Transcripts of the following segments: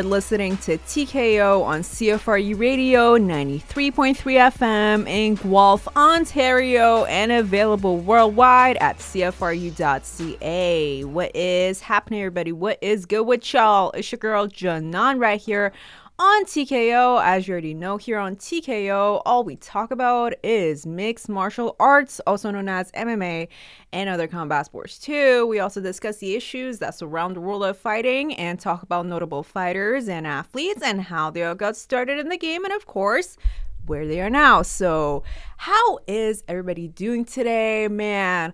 Are listening to TKO on CFRU Radio 93.3 FM in Guelph, Ontario, and available worldwide at CFRU.ca. What is happening, everybody? What is good with y'all? It's your girl, Janan, right here on TKO. As you already know, here on TKO, all we talk about is mixed martial arts, also known as MMA, and other combat sports too. We also discuss the issues that surround the world of fighting and talk about notable fighters and athletes and how they all got started in the game, and of course, where they are now. So, how is everybody doing today? Man,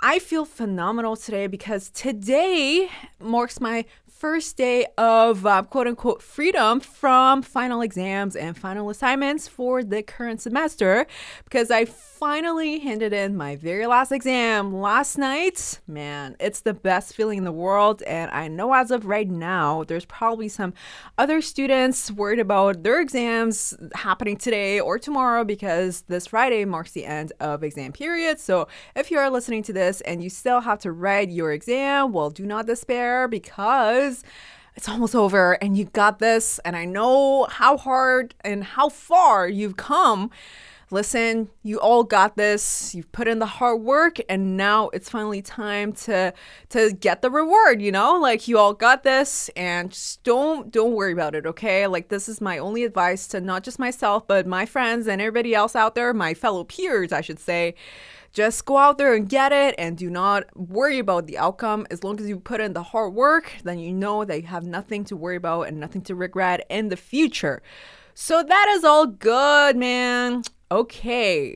I feel phenomenal today because today marks my first day of uh, quote unquote freedom from final exams and final assignments for the current semester because I finally handed in my very last exam last night. Man, it's the best feeling in the world. And I know as of right now, there's probably some other students worried about their exams happening today or tomorrow because this Friday marks the end of exam period. So if you are listening to this and you still have to write your exam, well, do not despair because it's almost over and you got this. And I know how hard and how far you've come listen, you all got this. You've put in the hard work and now it's finally time to to get the reward, you know? Like you all got this and just don't don't worry about it, okay? Like this is my only advice to not just myself, but my friends and everybody else out there, my fellow peers, I should say. Just go out there and get it and do not worry about the outcome. As long as you put in the hard work, then you know that you have nothing to worry about and nothing to regret in the future. So that is all good, man. Okay.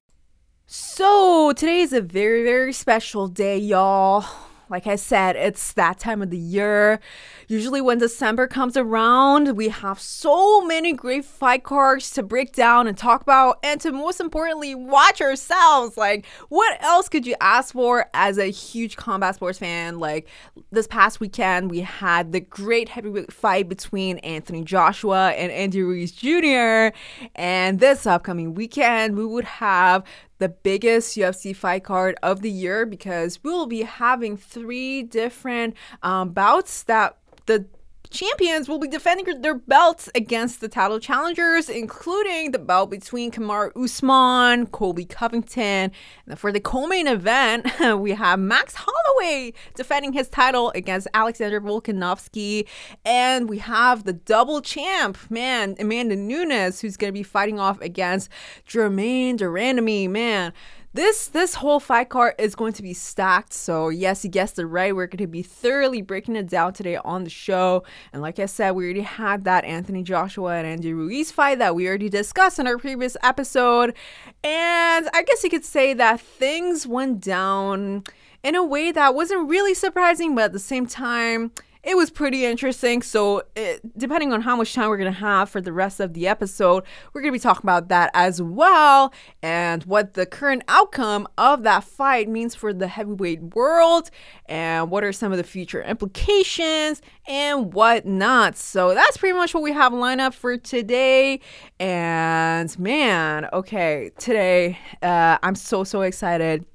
So today is a very, very special day, y'all. Like I said, it's that time of the year. Usually, when December comes around, we have so many great fight cards to break down and talk about, and to most importantly, watch ourselves. Like, what else could you ask for as a huge combat sports fan? Like, this past weekend, we had the great heavyweight fight between Anthony Joshua and Andy Ruiz Jr., and this upcoming weekend, we would have the biggest UFC fight card of the year because we will be having three different um, bouts that the champions will be defending their belts against the title challengers, including the bout between Kamaru Usman, Colby Covington. And for the co-main event, we have Max Holloway defending his title against Alexander Volkanovski, and we have the double champ, man, Amanda Nunes, who's going to be fighting off against Germaine de Randamie, man this this whole fight card is going to be stacked. So yes, you guessed it right. We're going to be thoroughly breaking it down today on the show. And like I said, we already had that Anthony Joshua and Andy Ruiz fight that we already discussed in our previous episode. And I guess you could say that things went down in a way that wasn't really surprising, but at the same time, it was pretty interesting. So, it, depending on how much time we're going to have for the rest of the episode, we're going to be talking about that as well and what the current outcome of that fight means for the heavyweight world and what are some of the future implications and whatnot. So, that's pretty much what we have lined up for today. And man, okay, today uh, I'm so, so excited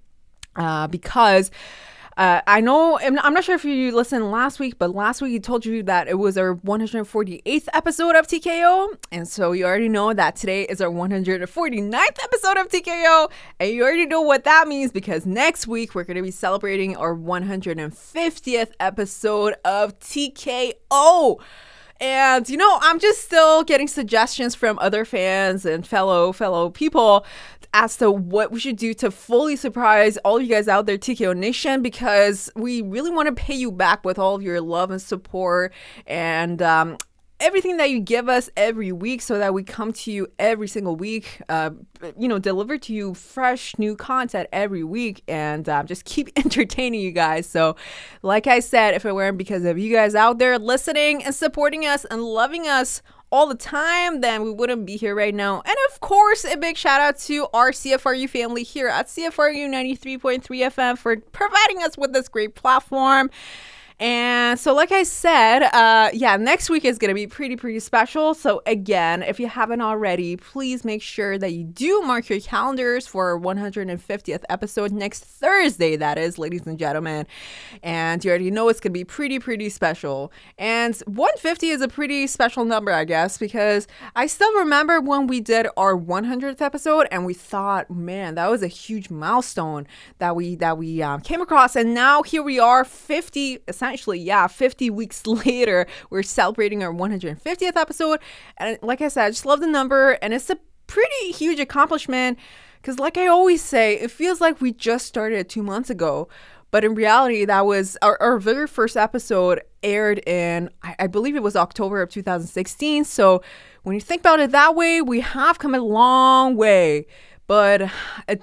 uh, because uh, I know, I'm not sure if you listened last week, but last week he told you that it was our 148th episode of TKO. And so you already know that today is our 149th episode of TKO. And you already know what that means because next week we're going to be celebrating our 150th episode of TKO. And you know, I'm just still getting suggestions from other fans and fellow fellow people as to what we should do to fully surprise all you guys out there, TKO Nation, because we really want to pay you back with all of your love and support. And um, everything that you give us every week so that we come to you every single week uh, you know deliver to you fresh new content every week and um, just keep entertaining you guys so like i said if it weren't because of you guys out there listening and supporting us and loving us all the time, then we wouldn't be here right now. And of course, a big shout out to our CFRU family here at CFRU 93.3 FM for providing us with this great platform. And so, like I said, uh, yeah, next week is going to be pretty, pretty special. So, again, if you haven't already, please make sure that you do mark your calendars for 150th episode next Thursday, that is, ladies and gentlemen. And you already know it's going to be pretty, pretty special. And 150 is a pretty special number, I guess, because I still remember when we did our 100th episode and we thought, man, that was a huge milestone that we that we um, came across. And now here we are, 50 essentially essentially, yeah, 50 weeks later, we're celebrating our 150th episode. And like I said, I just love the number, and it's a pretty huge accomplishment because, like I always say, it feels like we just started two months ago. But in reality, that was our, our very first episode aired in, I, I believe it was October of 2016. So when you think about it that way, we have come a long way. But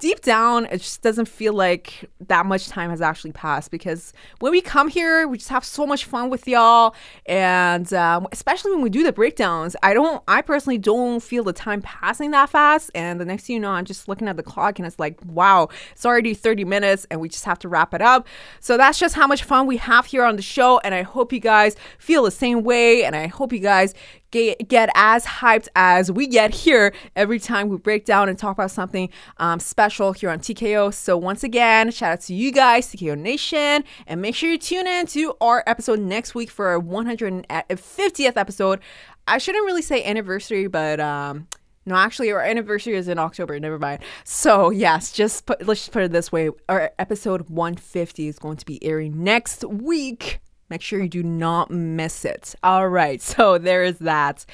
deep down, it just doesn't feel like that much time has actually passed because when we come here, we just have so much fun with y'all. And um, especially when we do the breakdowns, I don't, I personally don't feel the time passing that fast. And the next thing you know, I'm just looking at the clock and it's like, wow, it's already 30 minutes and we just have to wrap it up. So that's just how much fun we have here on the show. And I hope you guys feel the same way. And I hope you guys get, get as hyped as we get here every time we break down and talk about something um, special here on TKO. So, once again, shout out to you guys, TKO Nation, and make sure you tune in to our episode next week for our 150th episode. I shouldn't really say anniversary, but um, no, actually, our anniversary is in October. Never mind. So yes, just put, let's just put it this way: our episode 150 is going to be airing next week. Make sure you do not miss it. All right, so there is that.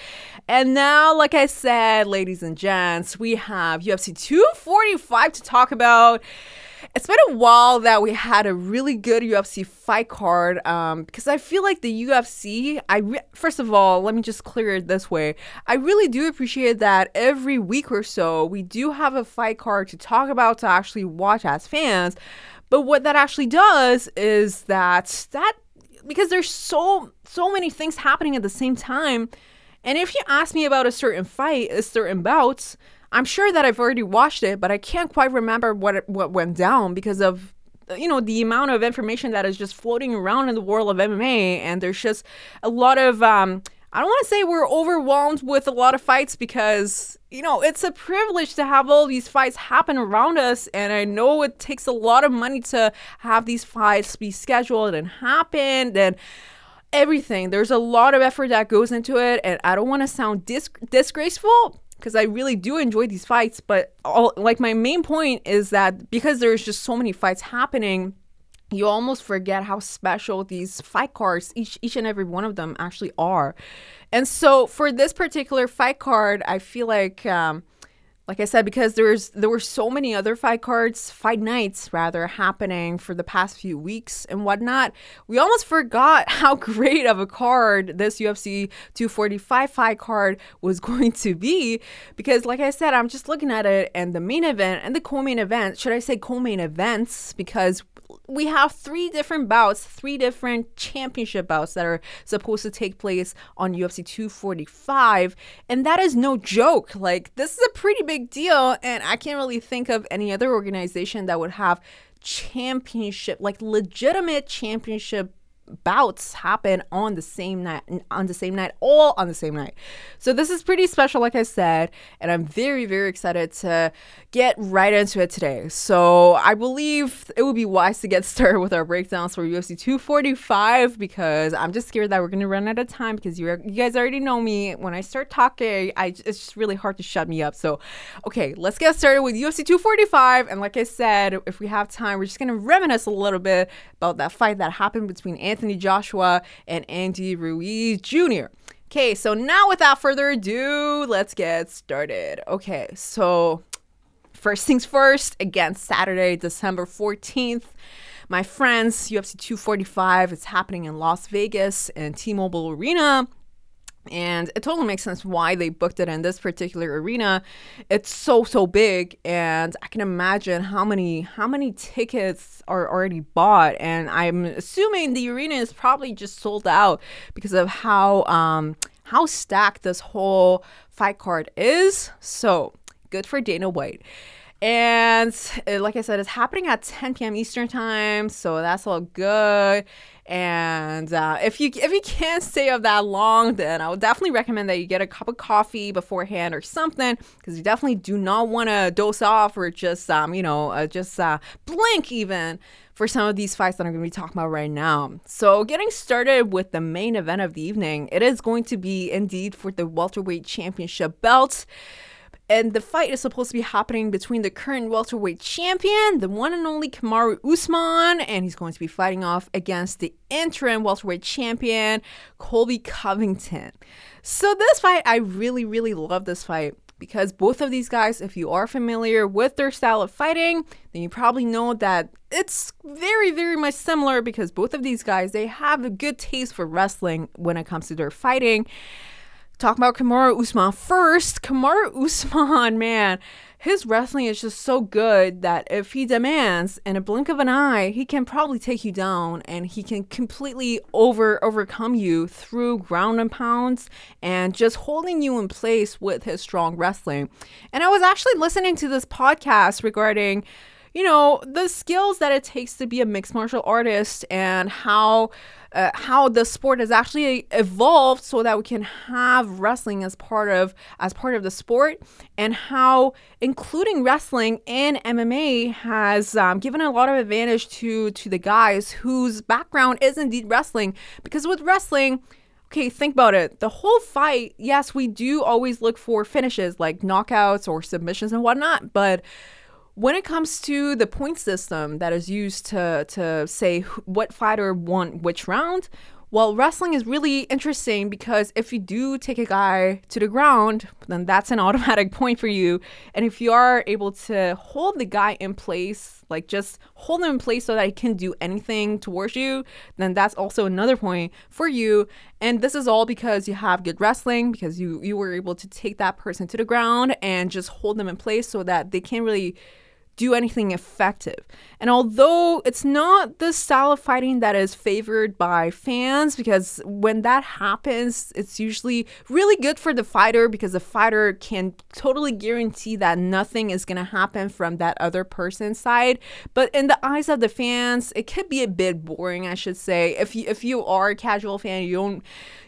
And now, like I said, ladies and gents, we have UFC 245 to talk about. It's been a while that we had a really good UFC fight card um, because I feel like the UFC. I re- first of all, let me just clear it this way. I really do appreciate that every week or so we do have a fight card to talk about to actually watch as fans. But what that actually does is that that because there's so so many things happening at the same time. And if you ask me about a certain fight, a certain bout, I'm sure that I've already watched it, but I can't quite remember what what went down because of you know the amount of information that is just floating around in the world of MMA, and there's just a lot of um, I don't want to say we're overwhelmed with a lot of fights because, you know, it's a privilege to have all these fights happen around us. And I know it takes a lot of money to have these fights be scheduled and happen and everything. There's a lot of effort that goes into it. And I don't want to sound dis- disgraceful because I really do enjoy these fights. But all, like, my main point is that because there's just so many fights happening, you almost forget how special these fight cards each each and every one of them actually are. And so for this particular fight card i feel like um like i said because there's there were so many other fight cards fight nights rather happening for the past few weeks and whatnot we almost forgot how great of a card this ufc 245 fight card was going to be because like i said i'm just looking at it and the main event and the co-main event should i say co-main events because we have three different bouts, three different championship bouts that are supposed to take place on UFC 245. And that is no joke. Like, this is a pretty big deal. And I can't really think of any other organization that would have championship, like legitimate championship bouts happen on the same night on the same night all on the same night. So this is pretty special like i said and i'm very very excited to get right into it today. So i believe it would be wise to get started with our breakdowns for ufc 245 because i'm just scared that we're going to run out of time because you, you guys already know me. When i start talking I, it's just really hard to shut me up. So okay let's get started with ufc 245 and like i said if we have time we're just going to reminisce a little bit about that fight that happened between Anthony Joshua and Andy Ruiz Jr. Okay, so now without further ado, let's get started. Okay, so first things first, again, Saturday, December 14th. My friends, UFC 245 is happening in Las Vegas and T Mobile Arena. And it totally makes sense why they booked it in this particular arena. It's so so big, and I can imagine how many how many tickets are already bought. And I'm assuming the arena is probably just sold out because of how um, how stacked this whole fight card is. So good for Dana White. And uh, like I said, it's happening at 10 p.m. Eastern time, so that's all good. And uh, if you if you can't stay up that long, then I would definitely recommend that you get a cup of coffee beforehand or something, because you definitely do not want to dose off or just um you know uh, just uh, blink even for some of these fights that I'm going to be talking about right now. So, getting started with the main event of the evening, it is going to be indeed for the welterweight championship belt. And the fight is supposed to be happening between the current welterweight champion, the one and only Kamaru Usman, and he's going to be fighting off against the interim welterweight champion, Colby Covington. So this fight, I really, really love this fight because both of these guys, if you are familiar with their style of fighting, then you probably know that it's very, very much similar because both of these guys, they have a good taste for wrestling when it comes to their fighting. Talk about Kamaru Usman first. Kamaru Usman, man, his wrestling is just so good that if he demands in a blink of an eye, he can probably take you down and he can completely over overcome you through ground and pounds and just holding you in place with his strong wrestling. And I was actually listening to this podcast regarding you know, the skills that it takes to be a mixed martial artist and how uh, how the sport has actually evolved so that we can have wrestling as part of as part of the sport and how including wrestling in MMA has um, given a lot of advantage to to the guys whose background is indeed wrestling because with wrestling okay, think about it. The whole fight, yes, we do always look for finishes like knockouts or submissions and whatnot, but when it comes to the point system that is used to to say what fighter won which round, well, wrestling is really interesting because if you do take a guy to the ground, then that's an automatic point for you. And if you are able to hold the guy in place, like just hold him in place so that he can do anything towards you, then that's also another point for you. And this is all because you have good wrestling, because you you were able to take that person to the ground and just hold them in place so that they can't really do anything effective. And although it's not the style of fighting that is favored by fans, because when that happens, it's usually really good for the fighter because the fighter can totally guarantee that nothing is going to happen from that other person's side. But in the eyes of the fans, it could be a bit boring, I should say. If you, if you are a casual fan, you don't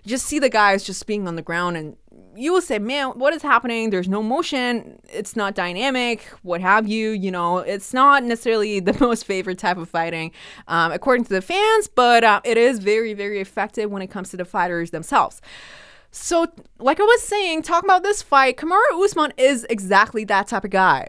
just see the guys just being on the ground and you will say, man, what is happening? There's no motion. It's not dynamic, what have you. You know, it's not necessarily the most favorite type of fighting, um, according to the fans, but uh, it is very, very effective when it comes to the fighters themselves. So, like I was saying, talking about this fight, Kamaru Usman is exactly that type of guy.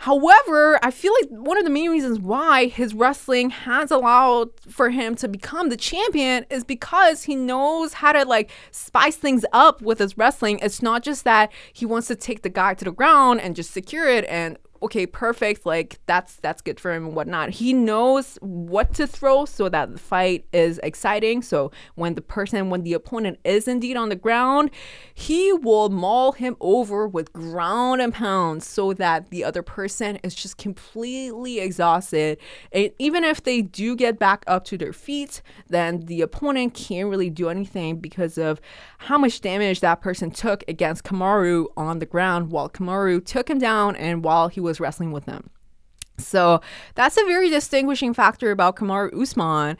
However, I feel like one of the main reasons why his wrestling has allowed for him to become the champion is because he knows how to like spice things up with his wrestling. It's not just that he wants to take the guy to the ground and just secure it and okay, perfect, like that's that's good for him and whatnot. He knows what to throw so that the fight is exciting. So when the person, when the opponent is indeed on the ground, he will maul him over with ground and pounds so that the other person is just completely exhausted. And even if they do get back up to their feet, then the opponent can't really do anything because of how much damage that person took against Kamaru on the ground while Kamaru took him down and while he was was wrestling with them. So that's a very distinguishing factor about Kamaru Usman.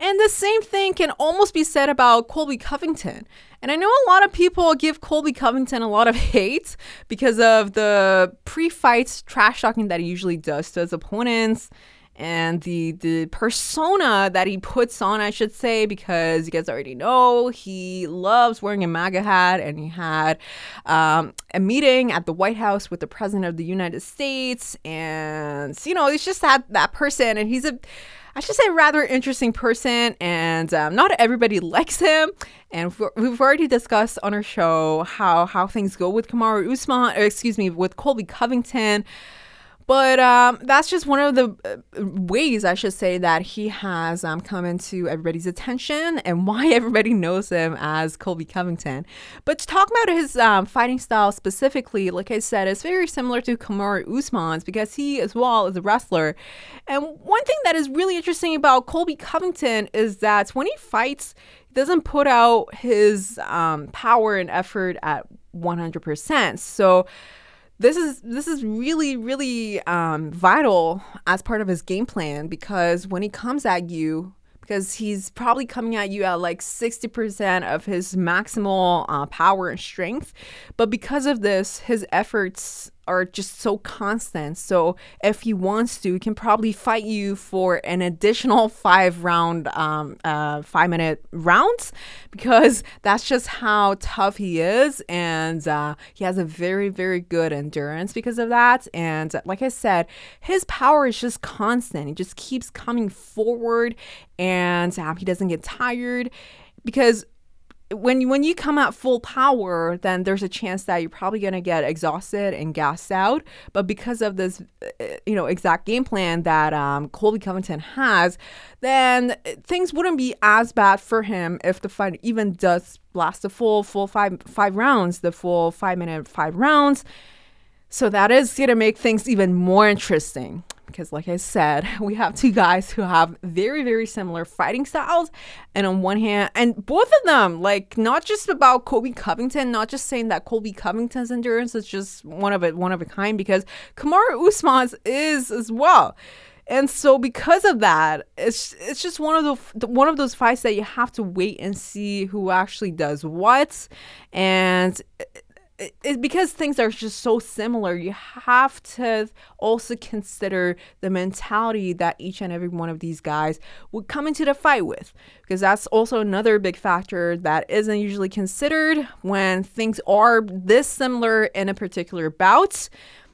And the same thing can almost be said about Colby Covington. And I know a lot of people give Colby Covington a lot of hate because of the pre fight trash talking that he usually does to his opponents and the the persona that he puts on, I should say, because you guys already know he loves wearing a MAGA hat, and he had um, a meeting at the White House with the President of the United States, and you know, he's just that that person, and he's a I should say, rather interesting person, and um, not everybody likes him. And we've already discussed on our show how how things go with Kamaru Usman, excuse me, with Colby Covington. But um, that's just one of the uh, ways, I should say, that he has um, come into everybody's attention and why everybody knows him as Colby Covington. But to talk about his um, fighting style specifically, like I said, it's very similar to Kamaru Usman's because he, as well, is a wrestler. And one thing that is really interesting about Colby Covington is that when he fights, he doesn't put out his um, power and effort at 100%. So, this is this is really really um, vital as part of his game plan because when he comes at you because he's probably coming at you at like 60% of his maximal uh, power and strength but because of this his efforts are just so constant. So if he wants to, he can probably fight you for an additional five round, um, uh, five minute rounds because that's just how tough he is. And uh, he has a very, very good endurance because of that. And like I said, his power is just constant. He just keeps coming forward and um, he doesn't get tired because when when you come at full power, then there's a chance that you're probably going to get exhausted and gassed out. But because of this, uh, you know, exact game plan that um, Colby Covington has, then things wouldn't be as bad for him if the fight even does last the full full five five rounds, the full five minute five rounds. So that is going to make things even more interesting because like I said, we have two guys who have very very similar fighting styles and on one hand and both of them like not just about Colby Covington, not just saying that Colby Covington's endurance is just one of it one of a kind because Kamaru Usman's is as well. And so because of that, it's it's just one of the one of those fights that you have to wait and see who actually does what and it, it, because things are just so similar, you have to also consider the mentality that each and every one of these guys would come into the fight with. Because that's also another big factor that isn't usually considered when things are this similar in a particular bout.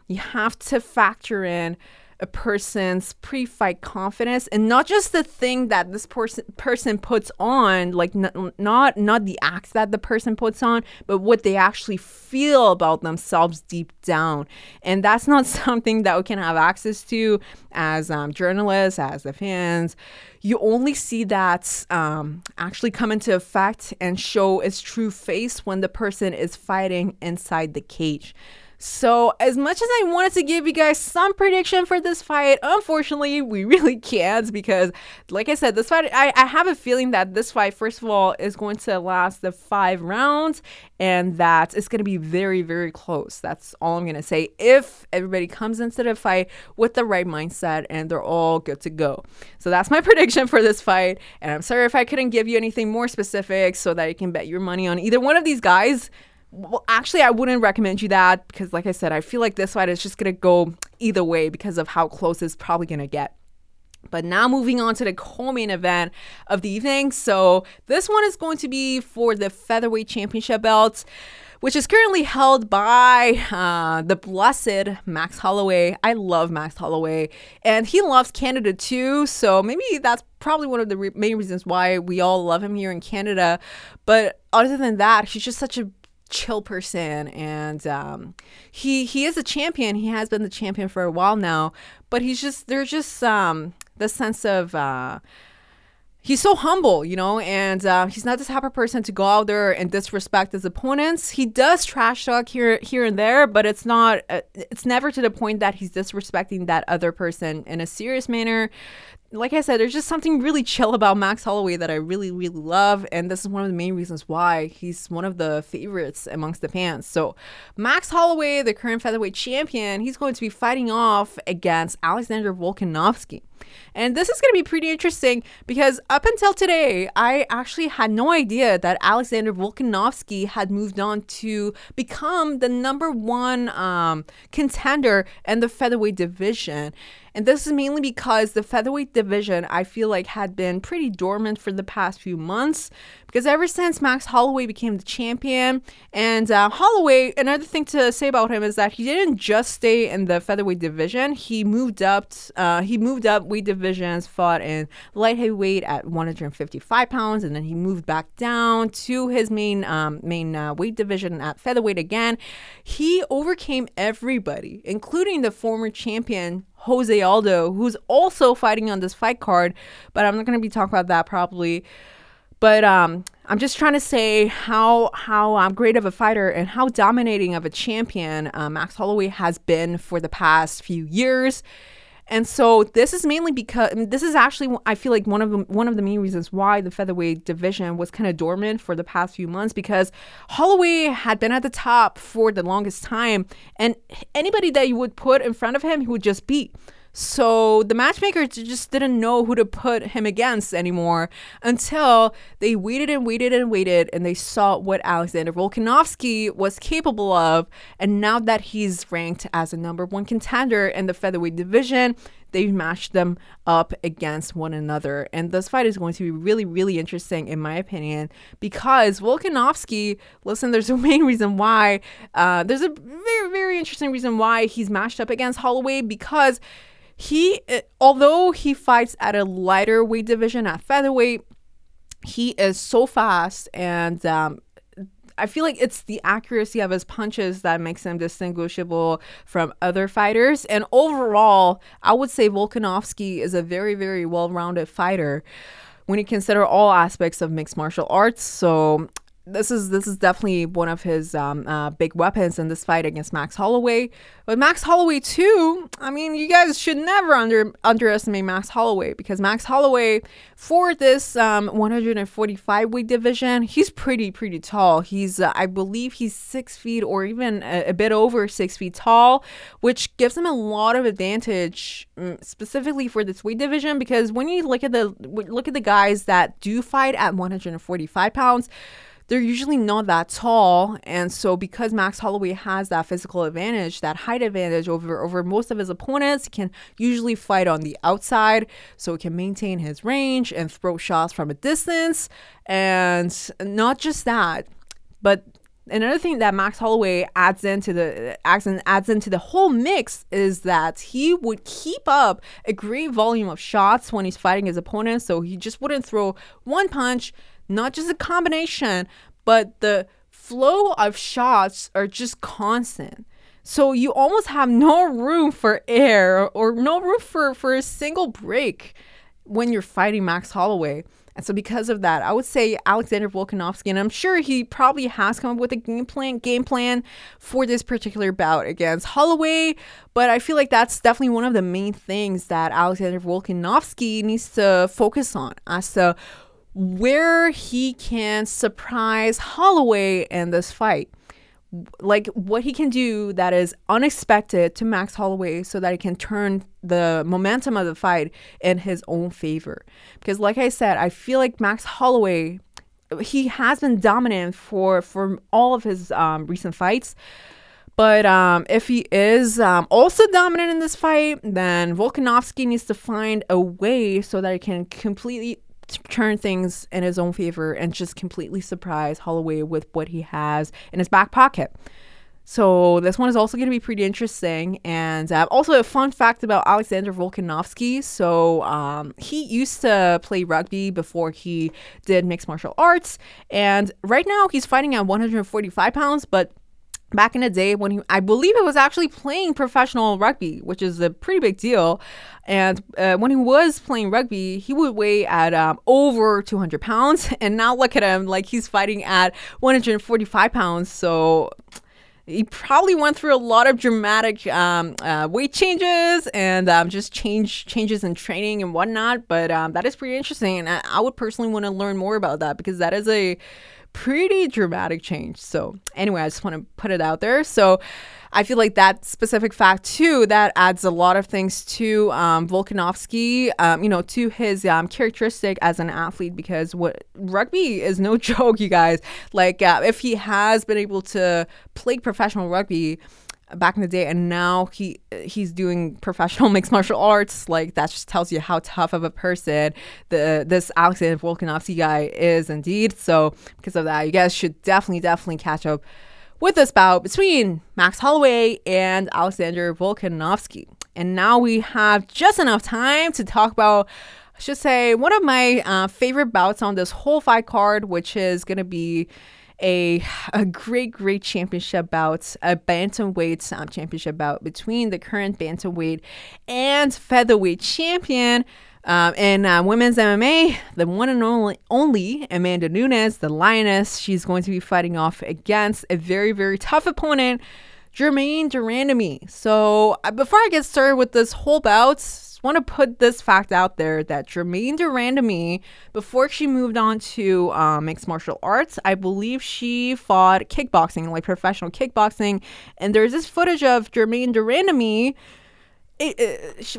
You have to factor in a person's pre-fight confidence and not just the thing that this person person puts on like n- not not the acts that the person puts on but what they actually feel about themselves deep down. And that's not something that we can have access to as um, journalists as the fans. You only see that um, actually come into effect and show its true face when the person is fighting inside the cage so, as much as I wanted to give you guys some prediction for this fight, unfortunately, we really can't because, like I said, this fight, I, I have a feeling that this fight, first of all, is going to last the five rounds and that it's going to be very, very close. That's all I'm going to say. If everybody comes into the fight with the right mindset and they're all good to go. So, that's my prediction for this fight. And I'm sorry if I couldn't give you anything more specific so that you can bet your money on either one of these guys well, actually, I wouldn't recommend you that because, like I said, I feel like this fight is just gonna go either way because of how close it's probably gonna get. But now moving on to the co-main event of the evening. So this one is going to be for the featherweight championship belt, which is currently held by uh, the blessed Max Holloway. I love Max Holloway, and he loves Canada too. So maybe that's probably one of the re- main reasons why we all love him here in Canada. But other than that, he's just such a chill person and um, he he is a champion he has been the champion for a while now but he's just there's just um the sense of uh he's so humble, you know, and uh, he's not the type of person to go out there and disrespect his opponents. He does trash talk here, here and there, but it's not, uh, it's never to the point that he's disrespecting that other person in a serious manner like I said, there's just something really chill about Max Holloway that I really, really love. And this is one of the main reasons why he's one of the favorites amongst the fans. So, Max Holloway, the current featherweight champion, he's going to be fighting off against Alexander Volkanovski. And this is going to be pretty interesting because up until today, I actually had no idea that Alexander Volkanovski had moved on to become the number one um, contender in the featherweight division. And this is mainly because the featherweight division, I feel like, had been pretty dormant for the past few months. Because ever since Max Holloway became the champion, and uh, Holloway, another thing to say about him is that he didn't just stay in the featherweight division. He moved up. Uh, he moved up weight divisions, fought in light heavyweight at 155 pounds, and then he moved back down to his main um, main uh, weight division at featherweight again. He overcame everybody, including the former champion Jose Aldo, who's also fighting on this fight card, but I'm not going to be talking about that probably. But um, I'm just trying to say how how um, great of a fighter and how dominating of a champion uh, Max Holloway has been for the past few years. And so this is mainly because this is actually I feel like one of the, one of the main reasons why the featherweight division was kind of dormant for the past few months because Holloway had been at the top for the longest time, and anybody that you would put in front of him, he would just beat. So the matchmakers just didn't know who to put him against anymore until they waited and waited and waited and they saw what Alexander Volkanovski was capable of. And now that he's ranked as a number one contender in the featherweight division, they've matched them up against one another. And this fight is going to be really, really interesting, in my opinion, because Volkanovski, listen, there's a main reason why, uh, there's a very, very interesting reason why he's matched up against Holloway because he, eh, although he fights at a lighter weight division at featherweight, he is so fast and um, I feel like it's the accuracy of his punches that makes him distinguishable from other fighters. And overall, I would say Volkanovski is a very, very well rounded fighter when you consider all aspects of mixed martial arts. So this is this is definitely one of his um, uh, big weapons in this fight against Max Holloway. But Max Holloway too. I mean, you guys should never under underestimate Max Holloway because Max Holloway for this um, 145 weight division, he's pretty pretty tall. He's uh, I believe he's six feet or even a, a, bit over six feet tall, which gives him a lot of advantage um, specifically for this weight division because when you look at the look at the guys that do fight at 145 pounds they're usually not that tall. And so because Max Holloway has that physical advantage, that height advantage over over most of his opponents, he can usually fight on the outside. So he can maintain his range and throw shots from a distance. And not just that, but another thing that Max Holloway adds into the adds, in, adds into the whole mix is that he would keep up a great volume of shots when he's fighting his opponent. So he just wouldn't throw one punch, not just a combination, but the flow of shots are just constant. So you almost have no room for air or no room for, for a single break when you're fighting Max Holloway. And so because of that, I would say Alexander Volkanovski, and I'm sure he probably has come up with a game plan game plan for this particular bout against Holloway. But I feel like that's definitely one of the main things that Alexander Volkanovski needs to focus on as to where he can surprise Holloway in this fight. Like what he can do that is unexpected to Max Holloway so that he can turn the momentum of the fight in his own favor. Because like I said, I feel like Max Holloway he has been dominant for for all of his um, recent fights. But um, if he is um, also dominant in this fight, then Volkanovski needs to find a way so that he can completely turn things in his own favor and just completely surprise Holloway with what he has in his back pocket. So this one is also going to be pretty interesting. And uh, also a fun fact about Alexander Volkanovski. So um, he used to play rugby before he did mixed martial arts. And right now he's fighting at 145 pounds, but back in the day when he i believe it was actually playing professional rugby which is a pretty big deal and uh, when he was playing rugby he would weigh at um, over 200 pounds and now look at him like he's fighting at 145 pounds so he probably went through a lot of dramatic um, uh, weight changes and um, just change changes in training and whatnot. But um, that is pretty interesting, and I, I would personally want to learn more about that because that is a pretty dramatic change. So, anyway, I just want to put it out there. So, I feel like that specific fact too that adds a lot of things to um, Volkanovski, um, you know, to his um, characteristic as an athlete because what rugby is no joke, you guys. Like uh, if he has been able to play professional rugby, back in the day and now he he's doing professional mixed martial arts. Like that just tells you how tough of a person the this Alexander Volkanovski guy is indeed. So because of that you guys should definitely definitely catch up with this bout between Max Holloway and Alexander Volkanovski. And now we have just enough time to talk about I should say one of my uh, favorite bouts on this whole fight card which is going to be a a great great championship bout, a bantamweight um, championship bout between the current bantamweight and featherweight champion. Um, in uh, women's MMA, the one and only, only Amanda Nunes, the lioness, she's going to be fighting off against a very, very tough opponent, Germaine de Randamie. So before I get started with this whole bout, want to put this fact out there that Germaine de Randamie, before she moved on to um, mixed martial arts, I believe she fought kickboxing, like professional kickboxing. And there's this footage of Germaine de Randamie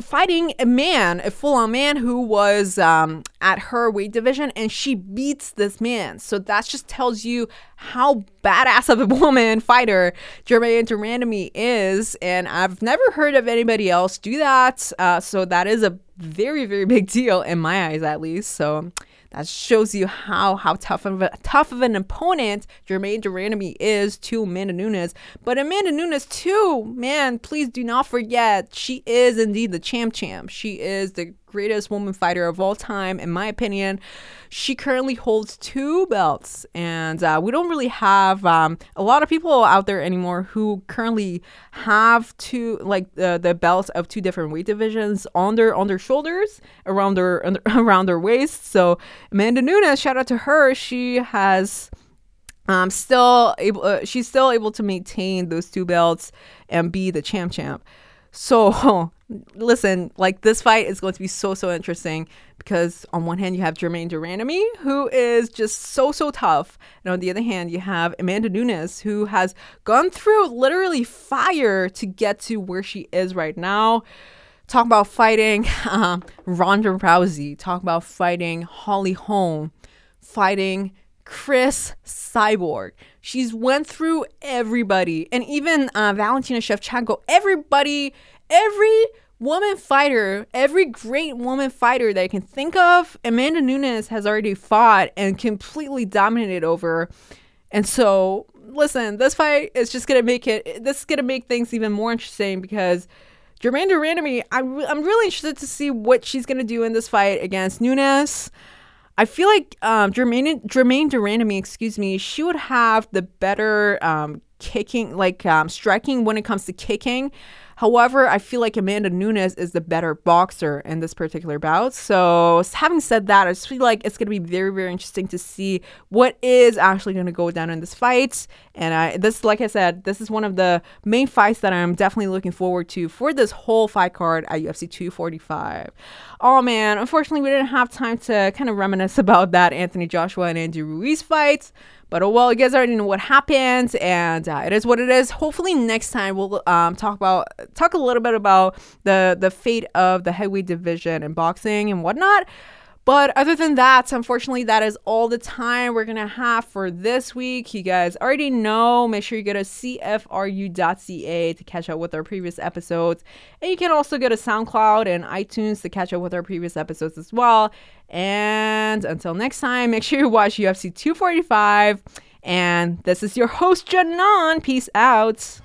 fighting a man, a full on man who was um, at her weight division, and she beats this man. So that just tells you how badass of a woman fighter Germaine de Randamie is. And I've never heard of anybody else do that. Uh, so that is a very, very big deal in my eyes, at least. So that shows you how how tough of a tough of an opponent Germaine de Randamie is to Amanda Nunes. But Amanda Nunes too, man, please do not forget she is indeed the champ champ. She is the greatest woman fighter of all time, in my opinion. She currently holds two belts, and uh, we don't really have um, a lot of people out there anymore who currently have two, like uh, the belts of two different weight divisions on their on their shoulders, around their around their waist. So Amanda Nunes, shout out to her. She has um, still able, uh, she's still able to maintain those two belts and be the champ champ. So listen, like this fight is going to be so so interesting because on one hand you have Germaine de Randamie who is just so so tough, and on the other hand you have Amanda Nunes who has gone through literally fire to get to where she is right now. Talk about fighting um, Ronda Rousey. Talk about fighting Holly Holm. Fighting Cris Cyborg. She's went through everybody, and even uh, Valentina Shevchenko. Everybody, every woman fighter, every great woman fighter that I can think of, Amanda Nunes has already fought and completely dominated over. And so, listen, this fight is just gonna make it. This is gonna make things even more interesting because. Germaine de Randamie, I'm, I'm really interested to see what she's to do in this fight against Nunes. I feel like um, Germaine de Randamie, excuse me, she would have the better um, kicking, like um, striking when it comes to kicking. However, I feel like Amanda Nunes is the better boxer in this particular bout. So, having said that, I just feel like it's going to be very, very interesting to see what is actually going to go down in this fight. And I, this, like I said, this is one of the main fights that I'm definitely looking forward to for this whole fight card at UFC 245. Oh man, unfortunately, we didn't have time to kind of reminisce about that Anthony Joshua and Andy Ruiz fight. But oh well, you guys already know what happened, and uh, it is what it is. Hopefully, next time we'll um, talk about talk a little bit about the the fate of the heavyweight division in boxing and whatnot. But other than that, unfortunately, that is all the time we're gonna have for this week. You guys already know. Make sure you go to cfru.ca to catch up with our previous episodes. And you can also go to SoundCloud and iTunes to catch up with our previous episodes as well. And until next time, make sure you watch UFC 245. And this is your host, Janan. Peace out.